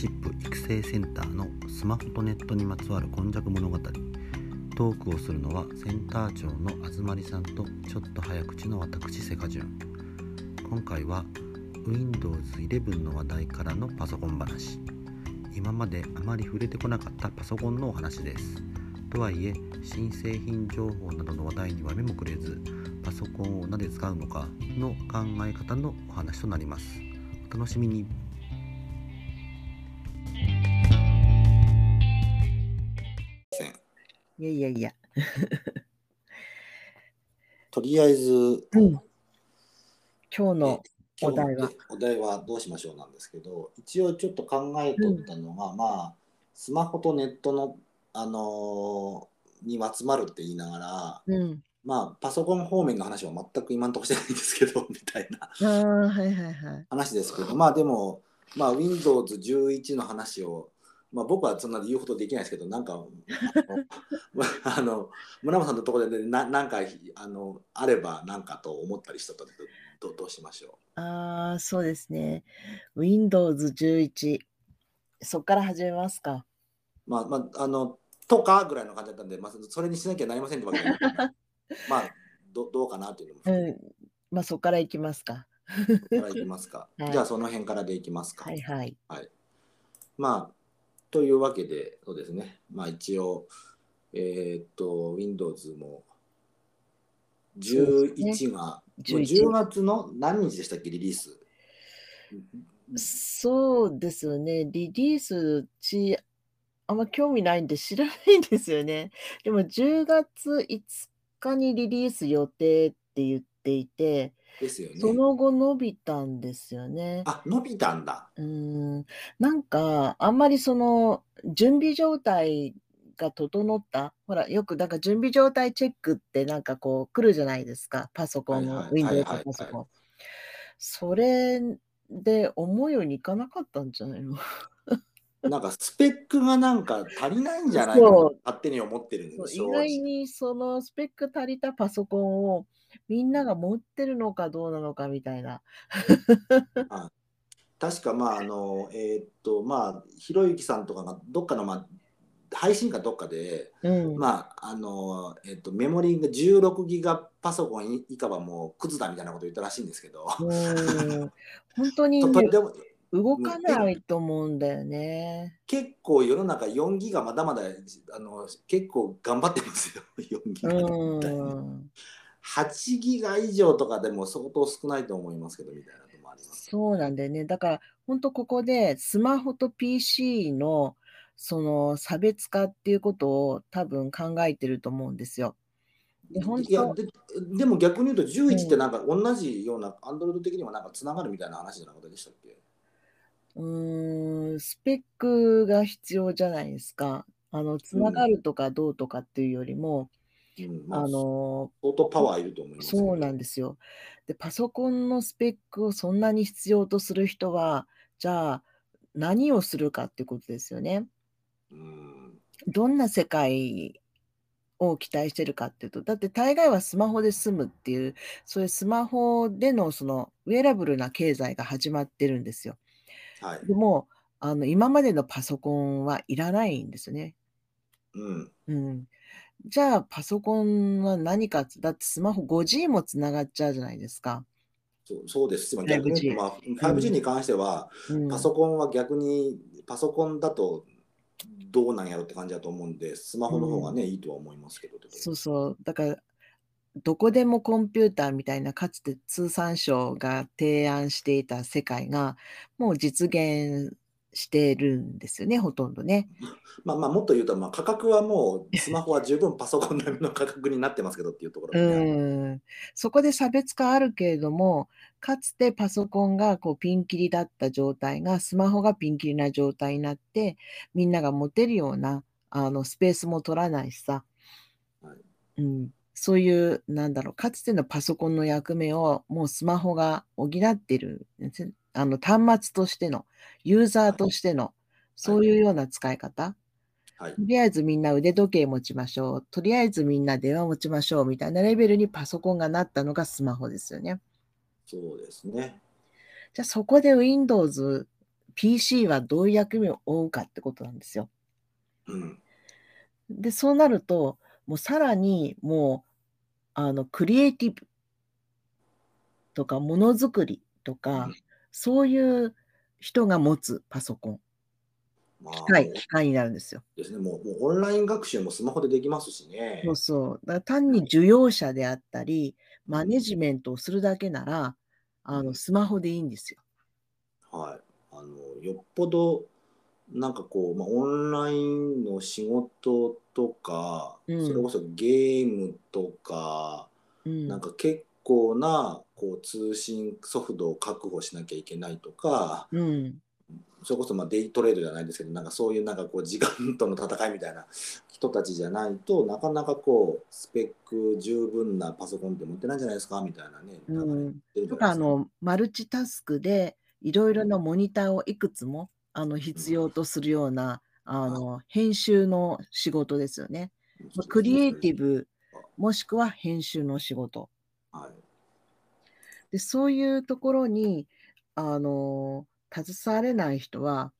シップ育成センターのスマホとネットにまつわる今昔物語。トークをするのはセンター長のあずまりさんとちょっと早口の私セカジュン今回は Windows 11の話題からのパソコン話。今まであまり触れてこなかったパソコンのお話です。とはいえ新製品情報などの話題には目もくれずパソコンをなぜ使うのかの考え方のお話となります。お楽しみに。やいやいや。とりあえず、うん、今日のお題は。お題はどうしましょうなんですけど一応ちょっと考えとったのが、うん、まあスマホとネットの、あのー、に集まるって言いながら、うん、まあパソコン方面の話は全く今んとこしてないんですけど みたいな話ですけどまあでも、まあ、Windows11 の話をまあ、僕はそんな言うことできないですけど、なんか、あの、村山さんのところで、ね、ななんかあのあれば、なんかと思ったりしたとどどうしましょう。ああ、そうですね。Windows 11。そこから始めますか。まあ、まあ、あの、とかぐらいの感じだったんで、まあ、それにしなきゃなりませんってわけで まあど、どうかなというのも。うん、まあ、そこからいきますか。そこからいきますか。はい、じゃあ、その辺からでいきますか。はいはい。はい、まあ、というわけで、そうですね。まあ一応、えー、っと、Windows も11が、ね、10月の何日でしたっけ、リリース。そうですよね。リリースち、あんま興味ないんで知らないんですよね。でも10月5日にリリース予定って言っていて、ですよね。その後伸びたんですよね。あ、伸びたんだ。うん。なんか、あんまりその、準備状態が整った、ほら、よく、なんか準備状態チェックってなんかこう来るじゃないですか。パソコン、はいはい、Windows パソコン。それで思うようにいかなかったんじゃないの？なんかスペックがなんか足りないんじゃないかな勝手に思ってるんですよ。意外にそのスペック足りたパソコンをみんなが持ってるのかどうなのかみたいな。あ確かまああのえー、っとまあひろゆきさんとかがどっかのまあ配信かどっかで、うん、まああのえー、っとメモリーが16ギガパソコン以下はもうクズだみたいなこと言ったらしいんですけど。本当に、ね、動かないと思うんだよね。結構世の中4ギガまだまだあの結構頑張ってますよ4ギガみたいな。8ギガ以上とかでも相当少ないと思いますけどみたいなのもあります。そうなんだよね。だから本当ここでスマホと PC のその差別化っていうことを多分考えてると思うんですよ。で本当いやででも逆に言うと11ってなんか同じような、アンドロイド的にはなんかつながるみたいな話じゃなかったでしたっけ？うん、スペックが必要じゃないですか。あの、つながるとかどうとかっていうよりも、うんまあ、あの相当パワーいると思います、そうなんですよ。で、パソコンのスペックをそんなに必要とする人は、じゃあ何をするかってことですよね。うん、どんな世界を期待してるかっていうと、だって大概はスマホで済むっていう、そういうスマホでのそのウェアラブルな経済が始まってるんですよ。はい、でもあの、今までのパソコンはいらないんですね。うん。うん。じゃあ、パソコンは何かだってスマホ 5G もつながっちゃうじゃないですか。そうそうです。逆に、まあ、5G に関しては、うん、パソコンは逆に、パソコンだとどうなんやろって感じだと思うんで、スマホの方がね、うん、いいとは思いますけど。そうそう。だから、どこでもコンピューターみたいなかつて通産省が提案していた世界がもう実現してるんですよね、ほとんどね。まあまあ、もっと言うと、まあ、価格はもう、スマホは十分パソコン並みの価格になってますけどっていうところ、ね、うん。そこで差別化あるけれども、かつてパソコンがこうピンキリだった状態が、スマホがピンキリな状態になって、みんなが持てるようなあのスペースも取らないしさ、はい。うん、そういう、なんだろう、かつてのパソコンの役目をもうスマホが補っているあの端末としての、ユーザーとしての、そういうような使い方。はい、とりあえずみんな腕時計持ちましょう。とりあえずみんな電話持ちましょうみたいなレベルにパソコンがなったのがスマホですよね。そうですね。じゃあそこで Windows、PC はどういう役目を負うかってことなんですよ。うん。で、そうなると、もうさらにもう、あの、クリエイティブとかものづくりとうか、ん。そういう人が持つパソコン、まあ、機械、も機械になるんですよ。うですね、もうもうオンライン学習もスマホでできますしそうね。そう。だから単に受容者であったり、うん。マネジメントをするだけなら、うあの、ん。スマホでいいんですよ。はい。あの、よっぽど、なんかこう、まあ、オンラインの仕事とか、うん。それこそゲームとか、うん。なんか結構なこう通信ソフトを確保しなきゃいけないとか、うん。それこそまあデイトレードじゃないですけど、なんかそういうなんかこう時間との戦いみたいな人たちじゃないとなかなかこうスペック十分なパソコンって持ってないんじゃないですかみたいなね、うか。あの、マルチタスクでいろいろうん。なモニターをいくつも、あの、うん。必要とするような、あはい。の、編集の仕事ですよね。クリエイ。ティブ、あ、もしくは編集の仕事。はい。で、そういうところに、あの、携われない人は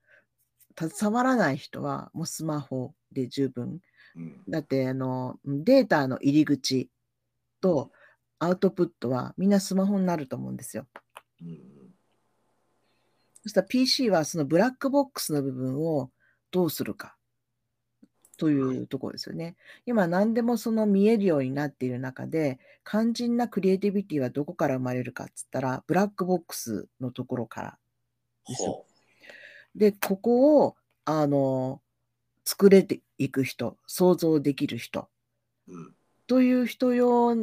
携わらない人は、もうスマホで十分。うん。だって、あの、ん、データの入り口うん。とアウトプットはみんなスマホになると思うんですよ。うんうん。そしたら PC はそのブラックボックスの部分をどうするかとはい。いうところですよね。今何でもその見えるようになっている中で、肝心なクリエイティビティはどこから生まれるかっつったら、ブラックボックスのところからですよ。はあ。で、ここを、あの、作れていく人、想像できる人うん。という人用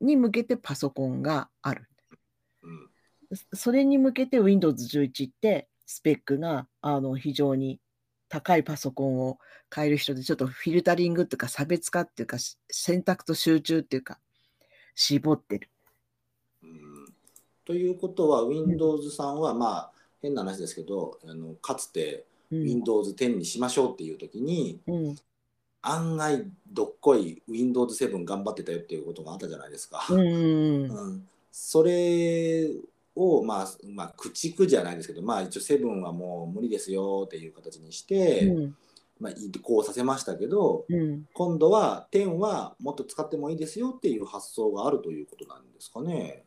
に向けてパソコンがある。うん。そそれに向けて Windows 11ってスペックが、あの、非常に高いパソコンを買える人で、ちょっとフィルタリングっていうか、差別化っていうか、し選択と集中っていうか、絞ってる。うん。ということは、うん。Windows さんはまあ、変な話ですけど、あの、かつてうん。Windows 10にしましょうっていう時に、うん。案外どっこい Windows 7頑張ってたよっていうことがあったじゃないですか。うん。うん。それを、まあ、まあ、駆逐じゃないですけど、まあ一応7はもう無理ですよっていう形にしうて、ん。まあ移行させましたけど、うん。今度は10はもっと使ってもいいですよっていう発想があるということなんですかね。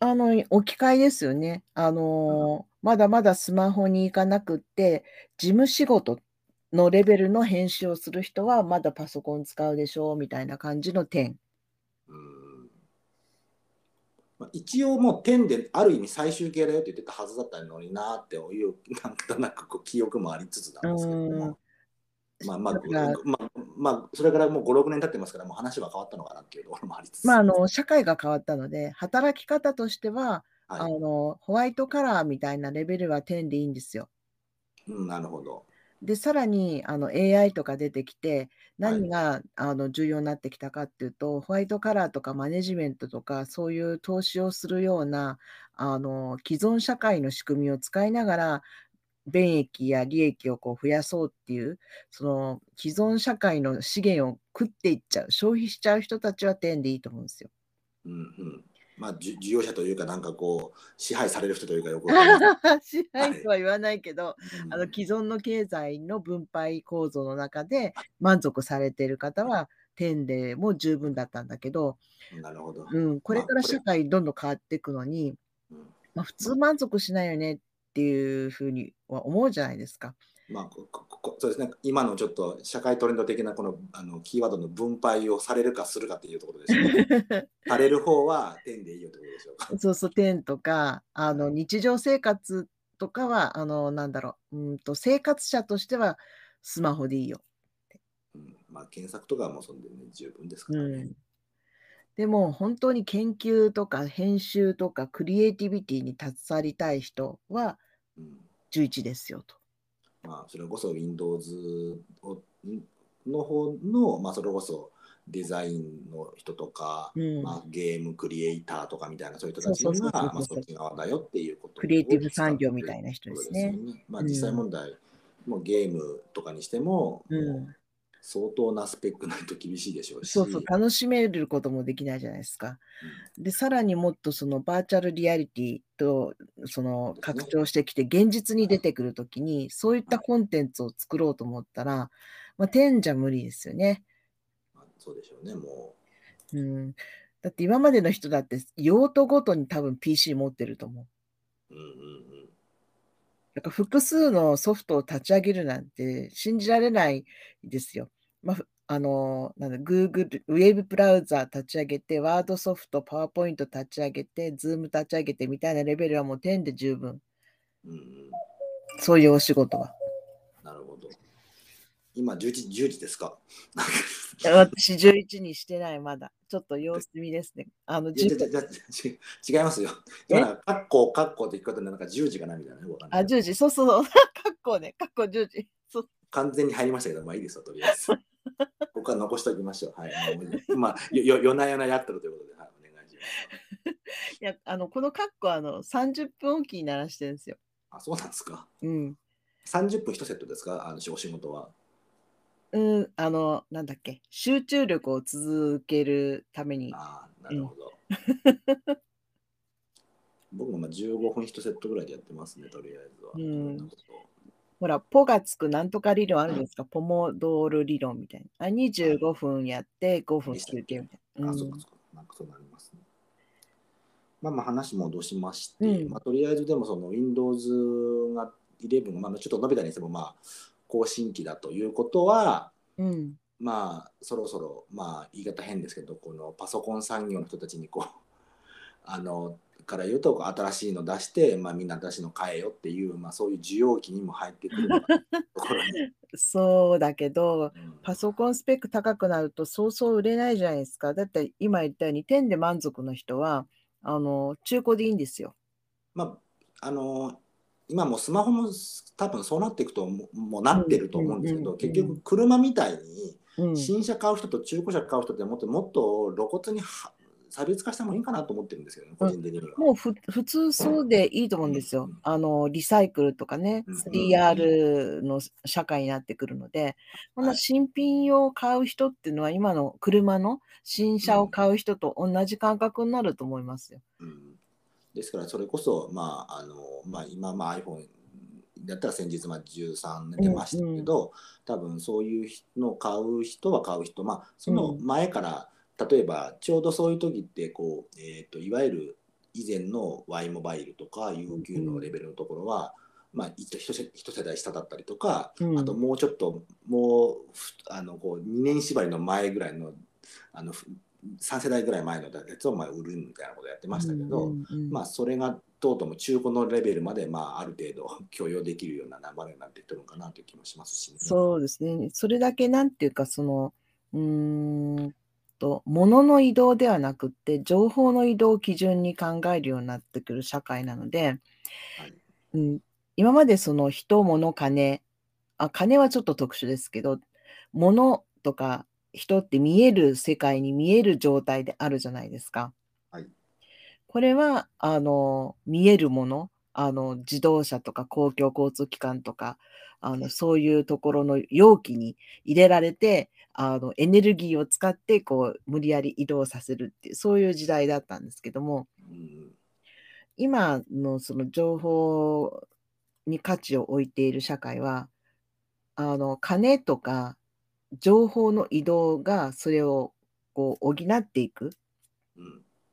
あの、置き換えですよね。あうん。の、まだまだスマホに行かなくって、事務仕事のレベルの編集をする人はまだパソコン使うでしょうみたいな感じの10。一応もう10である意味最終形だよって言ってたはずだったのになっていう、なんとなくこう記憶もありつつなんうですけれど。も。まあまあ、まあ、まあ、それからもう5、6年経ってますから、もう話は変わったのかなっていうところもありつまあ、あつ。の、社会が変わったので、働き方としては、はい。あの、ホワイトカラーみたいなレベルは10でいいんですよ。うん、なるほど。で、さらに、あの、AI とか出てきて、はい。何が、あの、重要になってきたかっていうと、ホワイトカラーとかマネジメントとか、そういう投資をするような、あの、既存社会の仕組みを使いながら、便益や利益をこう増やそうっていう、その既存社会の資源を食っていっちゃう、消費しちゃう人たちは10でいいと思うんですよ。うんうん。まあ、じ事業者というか、なんかこう、支配される人というか、よく。支配とは言わないけど、あのうん。既存の経済の分配構造の中で満足されている方は10でも十分だったんだけど、なるほど。うん、これまあ、から社会どんどん変わっていくのに、うん、まあ、普ま通満足しないよねっていうふうには思うじゃないですか。まあ、こここそうですね、今のちょっと社会トレンド的なこのあのキーワードの分配をされるかするかっていうところですよね。される方は点でいいよってことでしょうか。そうそう、10とか、あの、はい。日常生活とかは、あの、なんだろう、うんと、生活者としてはスマホでいいよ。うん、まあ、検索とかはもうそんで、ね、十分ですかうらね。ん。でも、本当に研究とか編集とかクリエイティビティに携わりたい人はうん、11ですよと。まあ、それこそ Windows をの方の、まあ、それこそデザインの人とか、うん。まあ、ゲームクリエイターとかみたいなそういう人たちが、まあ、そっち側だよっていうことクリエイティブ産業みたるいな人ですね。ですよね。まあ、う実際ん。問題、もうゲームとかにしても、う。もうん相当なスペックないと厳しいでしょうし。そうそう、楽しめることもできないじゃないですか。で、さらにもっとそのバーチャルリアリティとその拡張してきて、現実に出てくるときに、そういったコンテンツを作ろうと思ったら、まあ、10じゃ無理ですよね。まあ、そうでしょうね、もう。うん。だって今までの人だって用途ごとに多分 PC 持ってると思う。うんうんうん。なんか複数のソフトを立ち上げるなんて信じられないですよ。まあ、あの、なんだ、Google、ウェブブラウザー立ち上げて、ワードソフト、パワーポイント立ち上げて、ズーム立ち上げてみたいなレベルはもう10で十分。うん、そういうお仕事は。なるほど。今11時、10時ですか？私11にしてない、まだ。ちょっと様子見ですね。あの、違いますよ。今、カッコ、カッコって言うことなんか10時かなみたいな、あ、10時、そうそう。カッコね、カッコ10時。そう完全に入りましたけど、まあいいですよ、とりあえず。ここは残しておきましょう。はい。まあ、よ夜な夜なやってるということで、はい、お願いします。いや、あの、このカッコはあの30分おきに鳴らしてるんですよ。あ、そうなんですか。うん。30分1セットですか？あのお仕事は。うん、あの、なんだっけ、集中力を続けるために。あなるほど。うん、僕もまあ15分1セットぐらいでやってますね、とりあえずは。うんほら、ポがつくなんとか理論あるんですか、ポモドール理論みたいな。あ25分やって5分休憩みたいな。あ、そうかそうか。なんかそうなりますね。まあまあ話戻しまして、うん、まあ、とりあえずでもその Windows が11が、まあ、ちょっと伸びたにしても、まあ、更新機だということは、うん、まあそろそろまあ言い方変ですけどこのパソコン産業の人たちにこう あのから言うと新しいの出して、まあ、みんな新しいの買えよっていう、まあ、そういう需要期にも入ってくるところに。そうだけど、うん、パソコンスペック高くなるとそうそう売れないじゃないですか。だって今言ったように点で満足の人はあの中古でいいんですよ。まああの今もスマホも多分そうなっていくともうなってると思うんですけど、結局車みたいに新車買う人と中古車買う人ってもっともっと露骨に差別化してもいいかなと思ってるんですけど、ね、個人的には。もうふ普通そうでいいと思うんですよ。あのリサイクルとかね、3R の社会になってくるので、この新品を買う人っていうのは、今の車の新車を買う人と同じ感覚になると思いますよ。うんですから、それこそ、まああのまあ、今、まあ、iPhone だったら先日まあ13年出ましたけど、うんうん、多分そういうのを買う人は買う人、まあ、その前から、例えばちょうどそういう時ってこう、えーと、いわゆる以前の Y モバイルとか UQ のレベルのところは、うん、まあ、一世代下だったりとか、うん、あともうちょっともうあのこう2年縛りの前ぐらいのあの3世代ぐらい前のやつをまあ売るみたいなことやってましたけど、うんうんうん、まあ、それがとうとうも中古のレベルまで、まあ、ある程度許容できるような流れになっていってるのかなという気もしますし、ね、そうですね。それだけなんていうか、その、うんと、物の移動ではなくって、情報の移動を基準に考えるようになってくる社会なので、はい、うん、今までその人、物、金、あ、金はちょっと特殊ですけど、物とか人って見える世界に見える状態であるじゃないですか。はい、これはあの見えるものあの自動車とか公共交通機関とかあのそういうところの容器に入れられてあのエネルギーを使ってこう無理やり移動させるっていうそういう時代だったんですけども、うん、今のその情報に価値を置いている社会はあの金とか情報の移動がそれをこう補っていく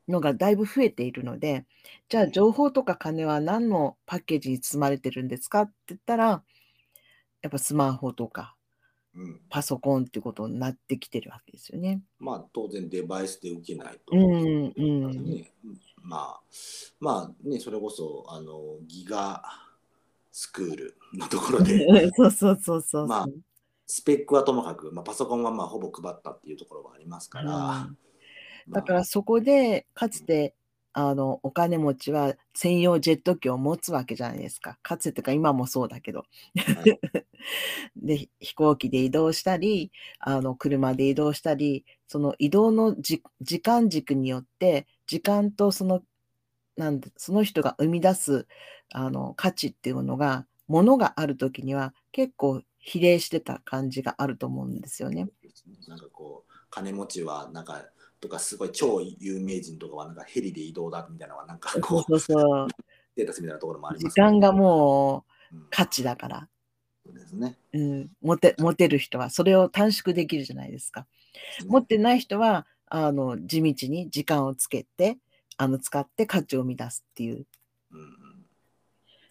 のがだいぶ増えているので、じゃあ情報とか金は何のパッケージに包まれてるんですかって言ったら、やっぱスマホとかパソコンっていうことになってきてるわけですよね。まあ当然デバイスで受けないと、うんうん、まあまあねそれこそあのギガスクールのところで。そうそうそうそう。まあスペックはともかく、まあ、パソコンはまあほぼ配ったっていうところはありますから、うん。だからそこでかつてあのお金持ちは専用ジェット機を持つわけじゃないですか。かつてとか今もそうだけど。はい、で飛行機で移動したりあの車で移動したりその移動の時間軸によって時間とそのなんその人が生み出すあの価値っていうのがものがある時には結構比例してた感じがあると思うんですよね。なんかこう金持ちはなんかとかすごい超有名人とかはなんかヘリで移動だみたいなのはなんかこうそうそうデータスみたいなところもあります、ね、時間がもう価値だから。そうですね。うん、持て持てる人はそれを短縮できるじゃないですか。持ってない人はあの地道に時間をつけてあの使って価値を生み出すっていう。うん、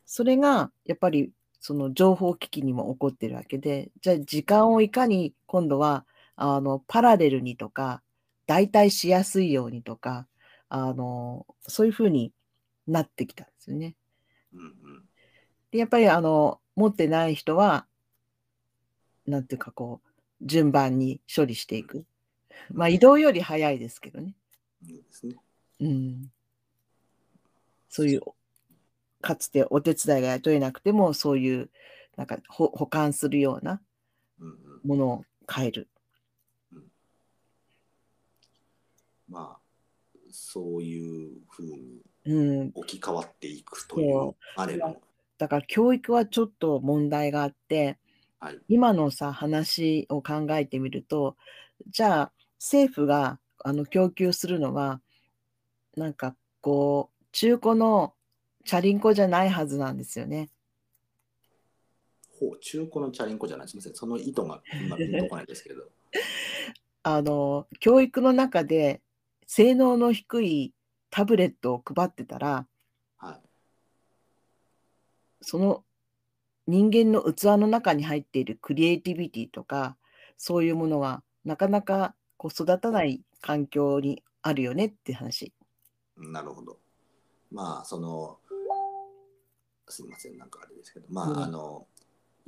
それがやっぱりその情報機器にも起こってるわけで、じゃあ時間をいかに今度はあのパラレルにとか、代替しやすいようにとか、あのそういうふうになってきたんですよね。うんうん、でやっぱりあの持ってない人は、なんていうかこう、順番に処理していく。まあ移動より早いですけどね。そうですね。うん。そういうかつてお手伝いが雇えなくても、そういう、なんか保管するようなものを変える。うん。うん、まあ、そういうふうに置き換わっていくという、う。ん、あれも。だから教育はちょっと問題があって、はい、今のさ話を考えてみるとじゃあ政府があの供給するのはなんかこう中古のチャリンコじゃないはずなんですよね。ほう、中古のチャリンコじゃない。すみません。その意図が今ピンとこないですけど。あの、教育の中で性能の低いタブレットを配ってたら、はい、その人間の器の中に入っているクリエイティビティとか、そういうものはなかなかこう育たない環境にあるよねって話。なるほど。まあ、その、すみません、なんかあれですけど、まあ、うん、あの、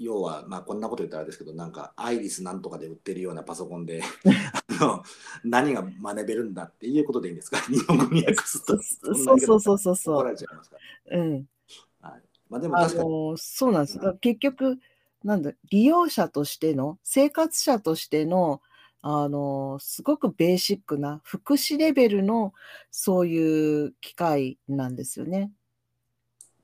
要は、まあ、こんなこと言ったらあれですけど、なんか、アイリスなんとかで売ってるようなパソコンで あの、何が学べるんだっていうことでいいんですか？日本語に訳すと。そうそうそうそうそう。怒られちゃいますかうん。はい。まあ、でも確かに。そうなんです。うん、結局、なんだ、利用者としての、生活者としての、あの、すごくベーシックな福祉レベルのそういう機会なんですよね。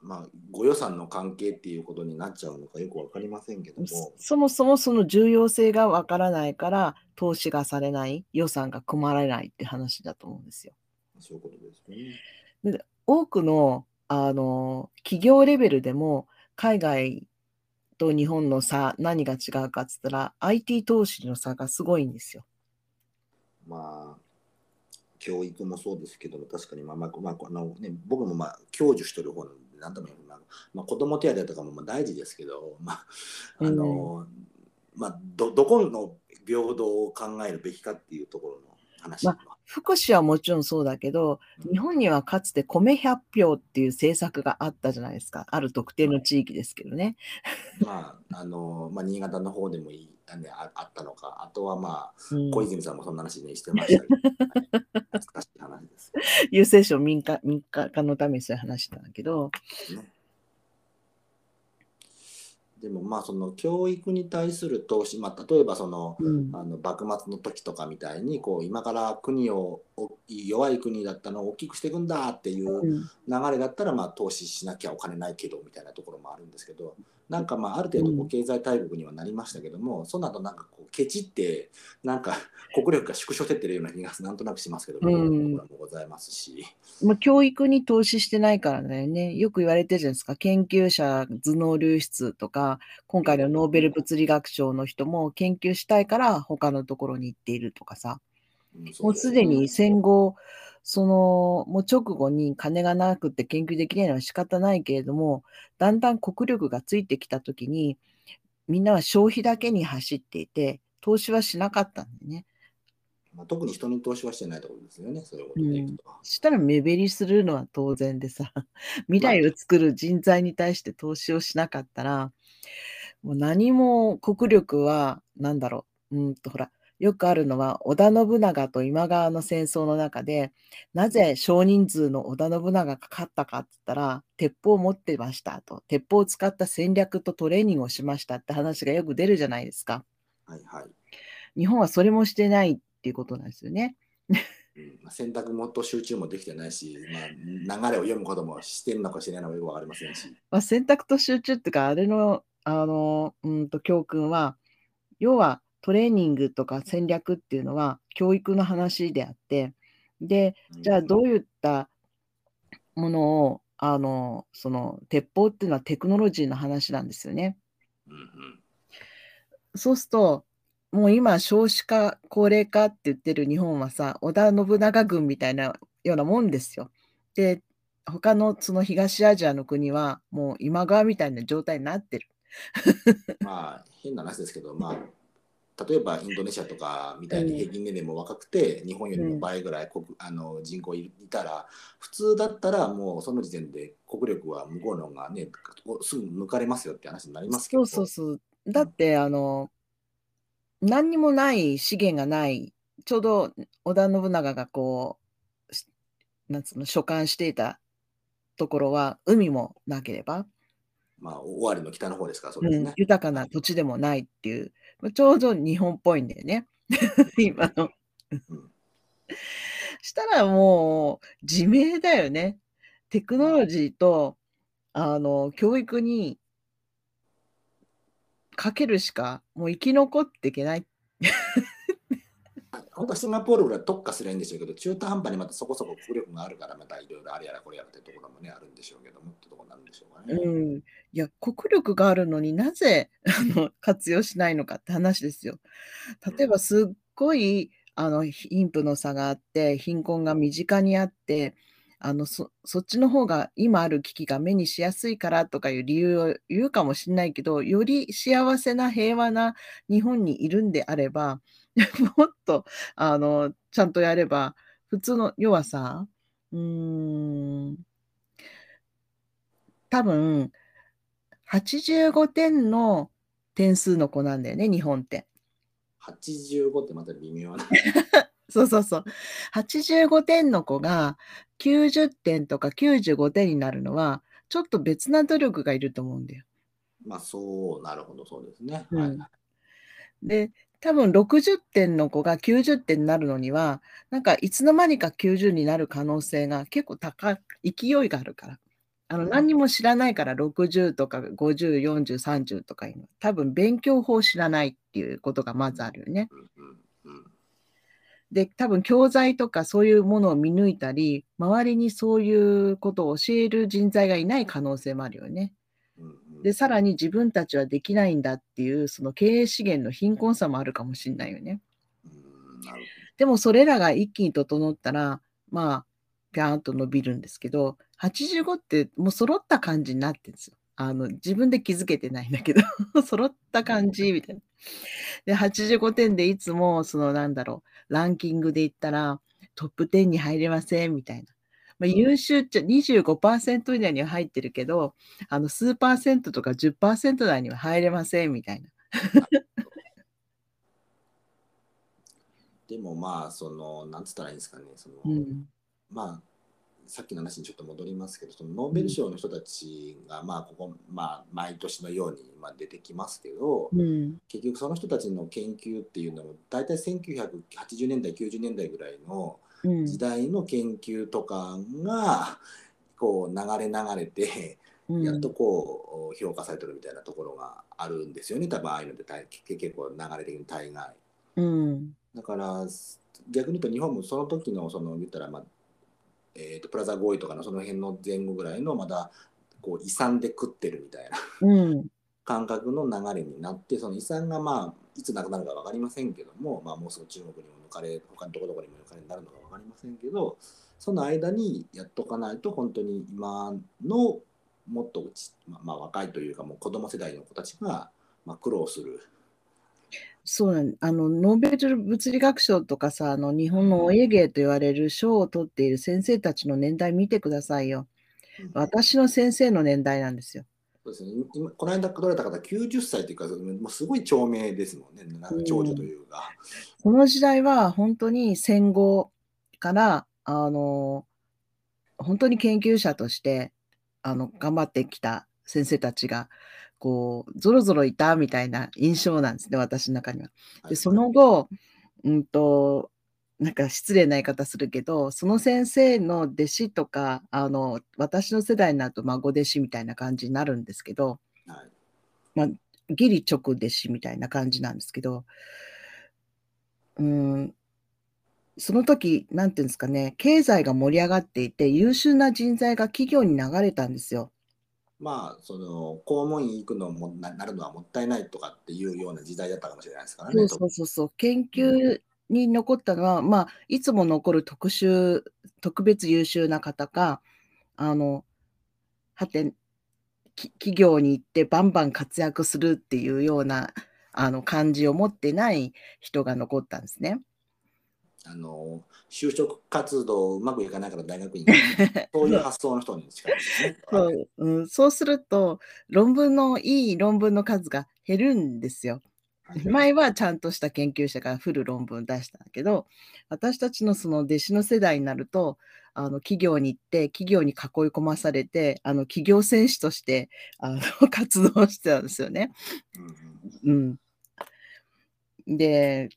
まあ、ご予算の関係っていうことになっちゃうのかよく分かりませんけども。そもそもその重要性が分からないから投資がされない予算が組まれないって話だと思うんですよ。そういうことですね。で多くのあの企業レベルでも海外と日本の差何が違うかっつったら IT 投資の差がすごいんですよ。まあ教育もそうですけど確かにまあまあ、まああのね、僕もまあ享受してる方なんで何とも言う、まあ、まあ、子供手当とかもまあ大事ですけど、まああの、うん、まあ、どどこの平等を考えるべきかっていうところの話、まあ、福祉はもちろんそうだけど、日本にはかつて米100票っていう政策があったじゃないですか。ある特定の地域ですけどね。まあ、あの、まあ、新潟の方でもいい。ね、ああったのか、あとはまあ、うん、小泉さんもそんな話ねしてましたけど、懐かしい話です。郵政省民間民間化のためにそういう話したんだけど、ね、でもまあその教育に対する投資、まあ、例えばその,、あの幕末の時とかみたいにこう今から国を弱い国だったのを大きくしていくんだっていう流れだったらまあ投資しなきゃお金ないけどみたいなところもあるんですけどなんかまあある程度こう経済大国にはなりましたけども、その後なんかこうケチってなんか 国力が縮小してってるような気がなんとなくしますけど、うん、もございますし。まあ、教育に投資してないからだよね。よく言われてるじゃないですか。研究者頭脳流出とか、今回のノーベル物理学賞の人も研究したいから他のところに行っているとかさ。もうすでに戦後、その、もう直後に金がなくて研究できないのは仕方ないけれども、だんだん国力がついてきたときに、みんなは消費だけに走っていて、投資はしなかったんでね。まあ、特に人に投資はしてないところですよね、そういうことでいくと。うん、したら目減りするのは当然でさ、未来を作る人材に対して投資をしなかったら、もう何も国力は、なんだろう、うんとほら、よくあるのは、織田信長と今川の戦争の中で、なぜ少人数の織田信長が勝ったかって言ったら、鉄砲を持ってましたと、鉄砲を使った戦略とトレーニングをしましたって話がよく出るじゃないですか。はいはい。日本はそれもしてないっていうことなんですよね。うん、選択もと集中もできてないし、まあ、流れを読むこともしてるのかしないのかよく分かりませんし。まあ、選択と集中っていうか、あれのあの、うんと、教訓は、要はトレーニングとか戦略っていうのは教育の話であって、で、じゃあどういったものを、あの、その鉄砲っていうのはテクノロジーの話なんですよね。そうすると、もう今少子化、高齢化って言ってる日本はさ、織田信長軍みたいなようなもんですよ。で、他のその東アジアの国はもう今川みたいな状態になってる。まあ変な話ですけど、まあ、例えばインドネシアとかみたいに平均年齢も若くて、日本よりも倍ぐらい国あの人口いたら普通だったらもうその時点で国力は向こうの方がねすぐ抜かれますよって話になりますけど。そうそうそう。だってあの何にもない資源がないちょうど織田信長がこうしなんつうの所管していたところは海もなければ、まあ尾張の北の方ですからそううん、ですね。豊かな土地でもないっていう、まちょうど日本っぽいんだよね。今の。うんしたらもう自明だよね。テクノロジーとあの教育にかけるしかもう生き残っていけない。本当はシンガポールぐらい特化すればいいんでしょうけど、中途半端にまたそこそこ国力があるから、またいろいろあれやらこれやらってところもね、あるんでしょうけどもってところなんでしょうかね。うん、いや国力があるのになぜあの活用しないのかって話ですよ。例えばすっごいあの貧富の差があって貧困が身近にあってあのそそっちの方が今ある危機が目にしやすいからとかいう理由を言うかもしれないけどより幸せな平和な日本にいるんであれば もっとあのちゃんとやれば普通の要はさうーん多分85点の点数の子なんだよね日本って。85ってまた微妙な。そうそうそう。85点の子が90点とか95点になるのは、ちょっと別な努力がいると思うんだよ。まあそう、なるほど、そうですね。うんはい。で、多分60点の子が90点になるのには、なんかいつの間にか90になる可能性が結構高い、勢いがあるから。あのうん何にも知らないから60とか50、40、30とかいうの。多分勉強法を知らないっていうことがまずあるよね。で、多分教材とかそういうものを見抜いたり、周りにそういうことを教える人材がいない可能性もあるよね。で、さらに自分たちはできないんだっていう、その経営資源の貧困さもあるかもしれないよね。でもそれらが一気に整ったら、まあ、ぴゃーんと伸びるんですけど、85ってもう揃った感じになってるんですよ。あの自分で気づけてないんだけど、揃った感じみたいな。で、85点でいつも、そのなんだろう、ランキングで言ったら、トップ10に入れませんみたいな。まあ、優秀っちゃ25%以内には入ってるけど、あの数パーセントとか10%台には入れませんみたいな。でもまあ、その、なんつったらいいんですかね、その、うん。まあ、さっきの話にちょっと戻りますけど、そのノーベル賞の人たちが、まあ、ここ、まあ、毎年のようにまあ出てきますけど、うん。結局その人たちの研究っていうのも、大体1980年代、90年代ぐらいのうん。時代の研究とかが、こう、流れ流れて、うんやっとこう評価されてるみたいなところがあるんですよね、多分ああいうので大結構流れ的に大概。うん。だから逆に言うと日本もその時のその言ったら、まあえー、とプラザ合意とかのその辺の前後ぐらいのまだこう遺産で食ってるみたいなうん。感覚の流れになってその遺産がまあいつなくなるか分かりませんけども、まあ、もうすぐ中国にも抜かれ他のところどこにも抜かれになるのか分かりませんけどその間にやっとかないと本当に今のもっとち、まあ、まあ若いというかもう子供世代の子たちがまあ苦労する。そうなんあのノーベル物理学賞とかさあの日本のお家芸と言われる賞を取っている先生たちの年代見てくださいよ。私の先生の年代なんですよ。そうですね、今この間取られた方90歳というかもうすごい長命ですもんね長女というか。この時代は本当に戦後からあの本当に研究者としてあの頑張ってきた先生たちがこうぞろぞろいたみたいな印象なんですね私の中には。でその後、うんとなんか失礼な言い方するけどその先生の弟子とかあの私の世代になると孫弟子みたいな感じになるんですけどはいまあ、義理直弟子みたいな感じなんですけど、うん、その時、なんていうんですかね、経済が盛り上がっていて、優秀な人材が企業に流れたんですよ。まあ、その公務員行くのもななるのはもったいないとかっていうような時代だったかもしれないですからね。そうそうそうそう。研究に残ったのは、まあ、いつも残る特殊、特別優秀な方か、あの、はて、企業に行ってバンバン活躍するっていうようなあの感じを持ってない人が残ったんですね。あの就職活動うまくいかないから大学院 そういう発想の人に近いですね。そう,、うん、そうすると論文のいい論文の数が減るんですよ。前はちゃんとした研究者がフル論文出したんだけど私たちのその弟子の世代になるとあの企業に行って企業に囲い込まされてあの企業選手としてあの 活動してたんですよね。うん、で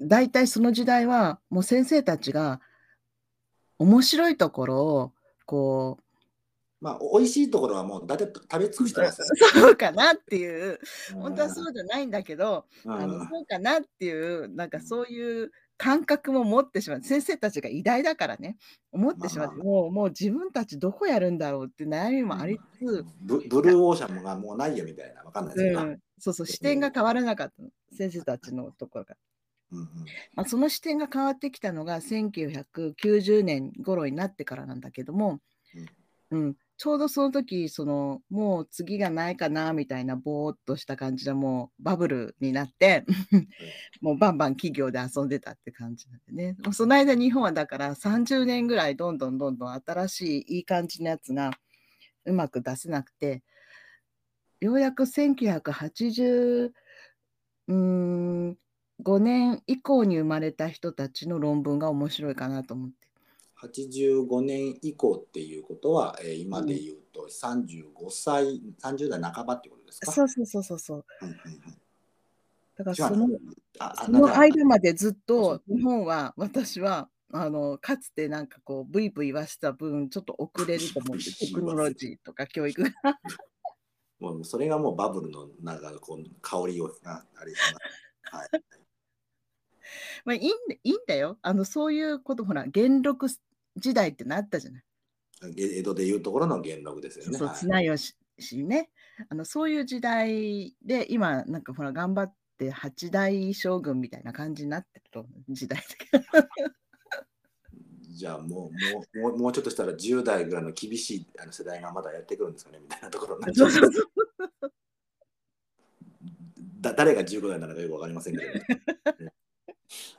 大体その時代はもう先生たちが面白いところをこうまあ、美味しいところはもうだって食べ尽くしてます、ね、そうかなっていう、本当はそうじゃないんだけど、あのそうかなっていう、なんかそういう感覚も持ってしまう。先生たちが偉大だからね、思ってしまって、まあ、もうもう自分たちどこやるんだろうって悩みもありつつ、ブブルーオーシャンがもうないよみたいな、わかんないですけど、うん、そうそう、視点が変わらなかったの、先生たちのところが。うんうん。まあ、その視点が変わってきたのが1990年頃になってからなんだけども、うん、うん、ちょうどその時、その、もう次がないかな、みたいなぼーっとした感じでもうバブルになってもうバンバン企業で遊んでたって感じなんでね。もうその間日本はだから30年ぐらいどんどんどんどん新しいいい感じのやつがうまく出せなくて、ようやく1980、うーん、5年以降に生まれた人たちの論文が面白いかなと思って。85年以降っていうことは、えー、今で言うと35歳、うん、30代半ばってことですか？そうそうそうそうそう。はいはいはい、だからそのその間までずっと日本は私はあのかつてなんかこうブイブイ言わした分ちょっと遅れると思ってテクノロジーとか教育が。もうそれがもうバブルのなんかこう香りをああれはい。まあいいんいいんだよ。あのそういうことほら元禄時代ってなったじゃない。江戸でいうところの元禄ですよね。そう、綱吉ね。あのそういう時代で今なんかほら頑張って八代将軍みたいな感じになってると時代じゃあもうもうもうちょっとしたら10代ぐらいの厳しいあの世代がまだやってくるんですかねみたいなところになっちゃう。だ誰が15代なのかよく分かりませんけど、そうです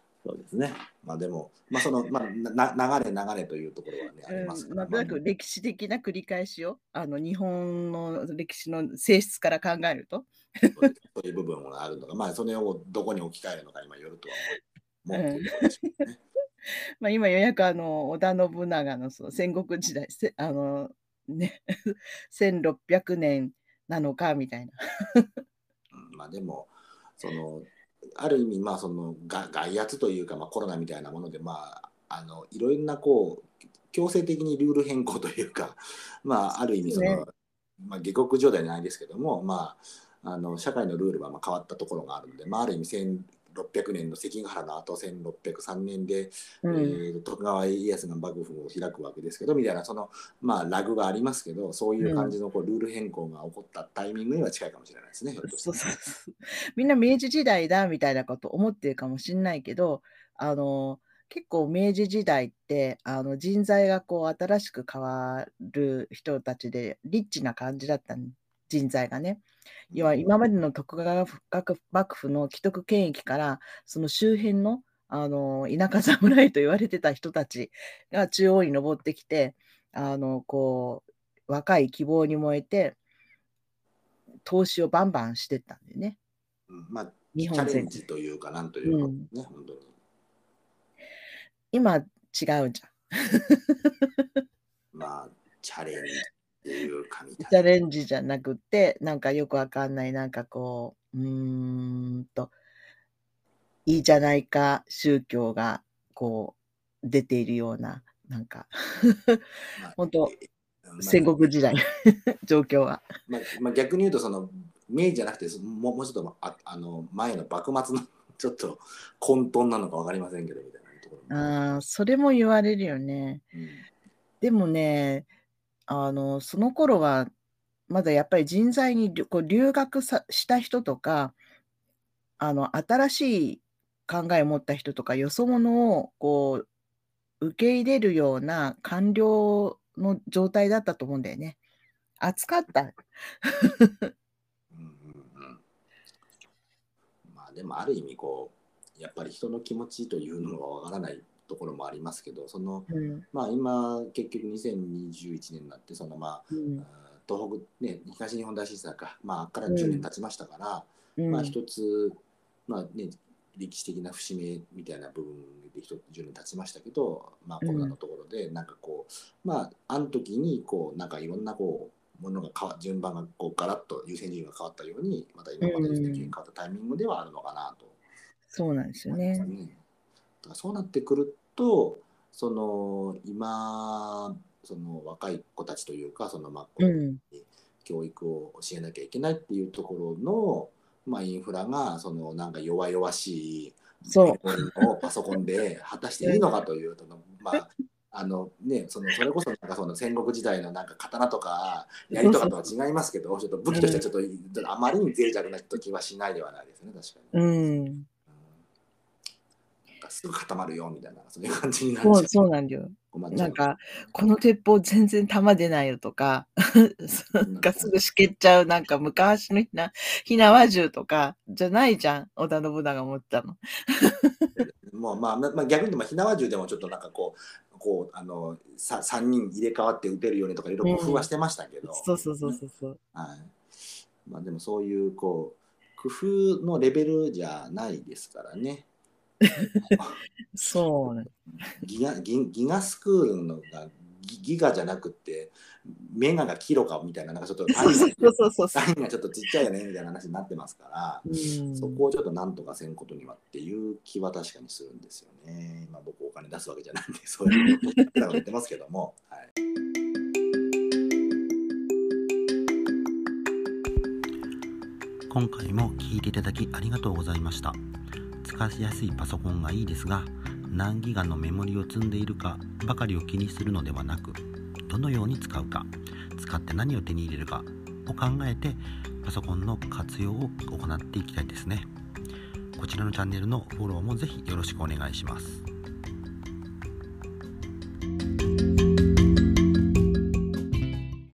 ね。まあでも、まあその、まあ、な流れ流れというところはね、ありますから。まあ、く歴史的な繰り返しを、あの日本の歴史の性質から考えると。そういう部分があるのか、まあそれをどこに置き換えるのか今よるとは思う。うね、まあ今ようやくあの織田信長のその戦国時代、せあのね、1600年なのかみたいな。まあでも、そのある意味まあその外圧というか、まあ、コロナみたいなもので、まあ、あのいろんなこう強制的にルール変更というか、まあ、ある意味その、ね、まあ、下克上ではないですけども、まあ、あの社会のルールはまあ変わったところがあるので、まあ、ある意味600年の関ヶ原の後1603年で、うん、えー、徳川家康が幕府を開くわけですけどみたいなそのまあラグがありますけどそういう感じのこうルール変更が起こったタイミングには近いかもしれないですね。そうそう みんな明治時代だみたいなこと思ってるかもしれないけどあの結構明治時代ってあの人材がこう新しく変わる人たちでリッチな感じだった人材がね。要は今までの徳川幕府の既得権益からその周辺のあの田舎侍と言われてた人たちが中央に登ってきてあのこう若い希望に燃えて投資をバンバンしてったんでね。まあ、日本チャレンジというかなんというかね、うん、本当に。今違うじゃん。まあ、チャレンジっていうかみたいな。チャレンジじゃなくて、なんかよくわかんない、なんかこう、うーんと、いいじゃないか宗教がこう出ているような、なんか本当、戦国時代 状況は。まあ、まあ、逆に言うとその明治じゃなくてもうもうちょっとああの前の幕末の ちょっと混沌なのか分かりませんけどみたいなところああ、それも言われるよね。うんでもね、あの、その頃は、まだやっぱり人材にこう留学さした人とか、あの、新しい考えを持った人とか、よそ者をこう、受け入れるような官僚の状態だったと思うんだよね。暑かった。うんうんうんまあでもある意味こうやっぱり人の気持ちというのがわからないところもありますけどそのうん。まあ今結局2021年になってそのまあうん。東北ね東日本大震災かまあからうん10年経ちましたから、うんまあ一つまあね歴史的な節目みたいな部分で一つ10年経ちましたけど、まあ、コロナのところでなんかこう、まああの時にこうなんかいろんなこうものが変わ順番がこうガラッと優先順位が変わったようにまた今まで優先順位が変わったタイミングではあるのかなとそうなんですよ。ね。だからそうなってくるとその今その若い子たちというかそのまあ子。に教育を教えなきゃいけないっていうところの、まあ、インフラがそのなんか弱々しいそうパソコンをパソコンで果たしていいのかというとの、まああのね、そのそれこそなんかその戦国時代のなんか刀とか槍とかとは違いますけどちょっと武器としてはちょっとちょっとあまりに脆弱な気はしないではないですね確かに。うん。すぐ固まるよみたいなそういう感じになっそう、ちゃうそうなんだよ。困っちゃうんなか、この鉄砲全然弾出ないよとか、なんかすぐしけっちゃう、なんか昔のひな、火縄銃とか、じゃないじゃん。織田信長持ってたの。もうまあ、ままあ、逆にまあ火縄銃でもちょっとなんかこうこうあのさ3人入れ替わって撃てるようにとかいろいろ工夫はしてましたけど、そうそうそうそうそう。はいまあ、でもそういうこう工夫のレベルじゃないですからね そうなんギガギギガスクールのがギギガじゃなくてメガがキロかみたいななんかちょっと単位そうがそうそうそう。単位がちょっとちっちゃいよねみたいな話になってますから。うんそこをちょっとなんとかせんことにはっていう気は確かにするんですよね。まあ僕お金出すわけじゃないんで、そういうことを言ってますけども。はい、今回も聞いていただきありがとうございました使いやすいパソコンがいいですが何ギガのメモリを積んでいるかばかりを気にするのではなくどのように使うか使って何を手に入れるかを考えてパソコンの活用を行っていきたいですね。こちらのチャンネルのフォローもぜひよろしくお願いします。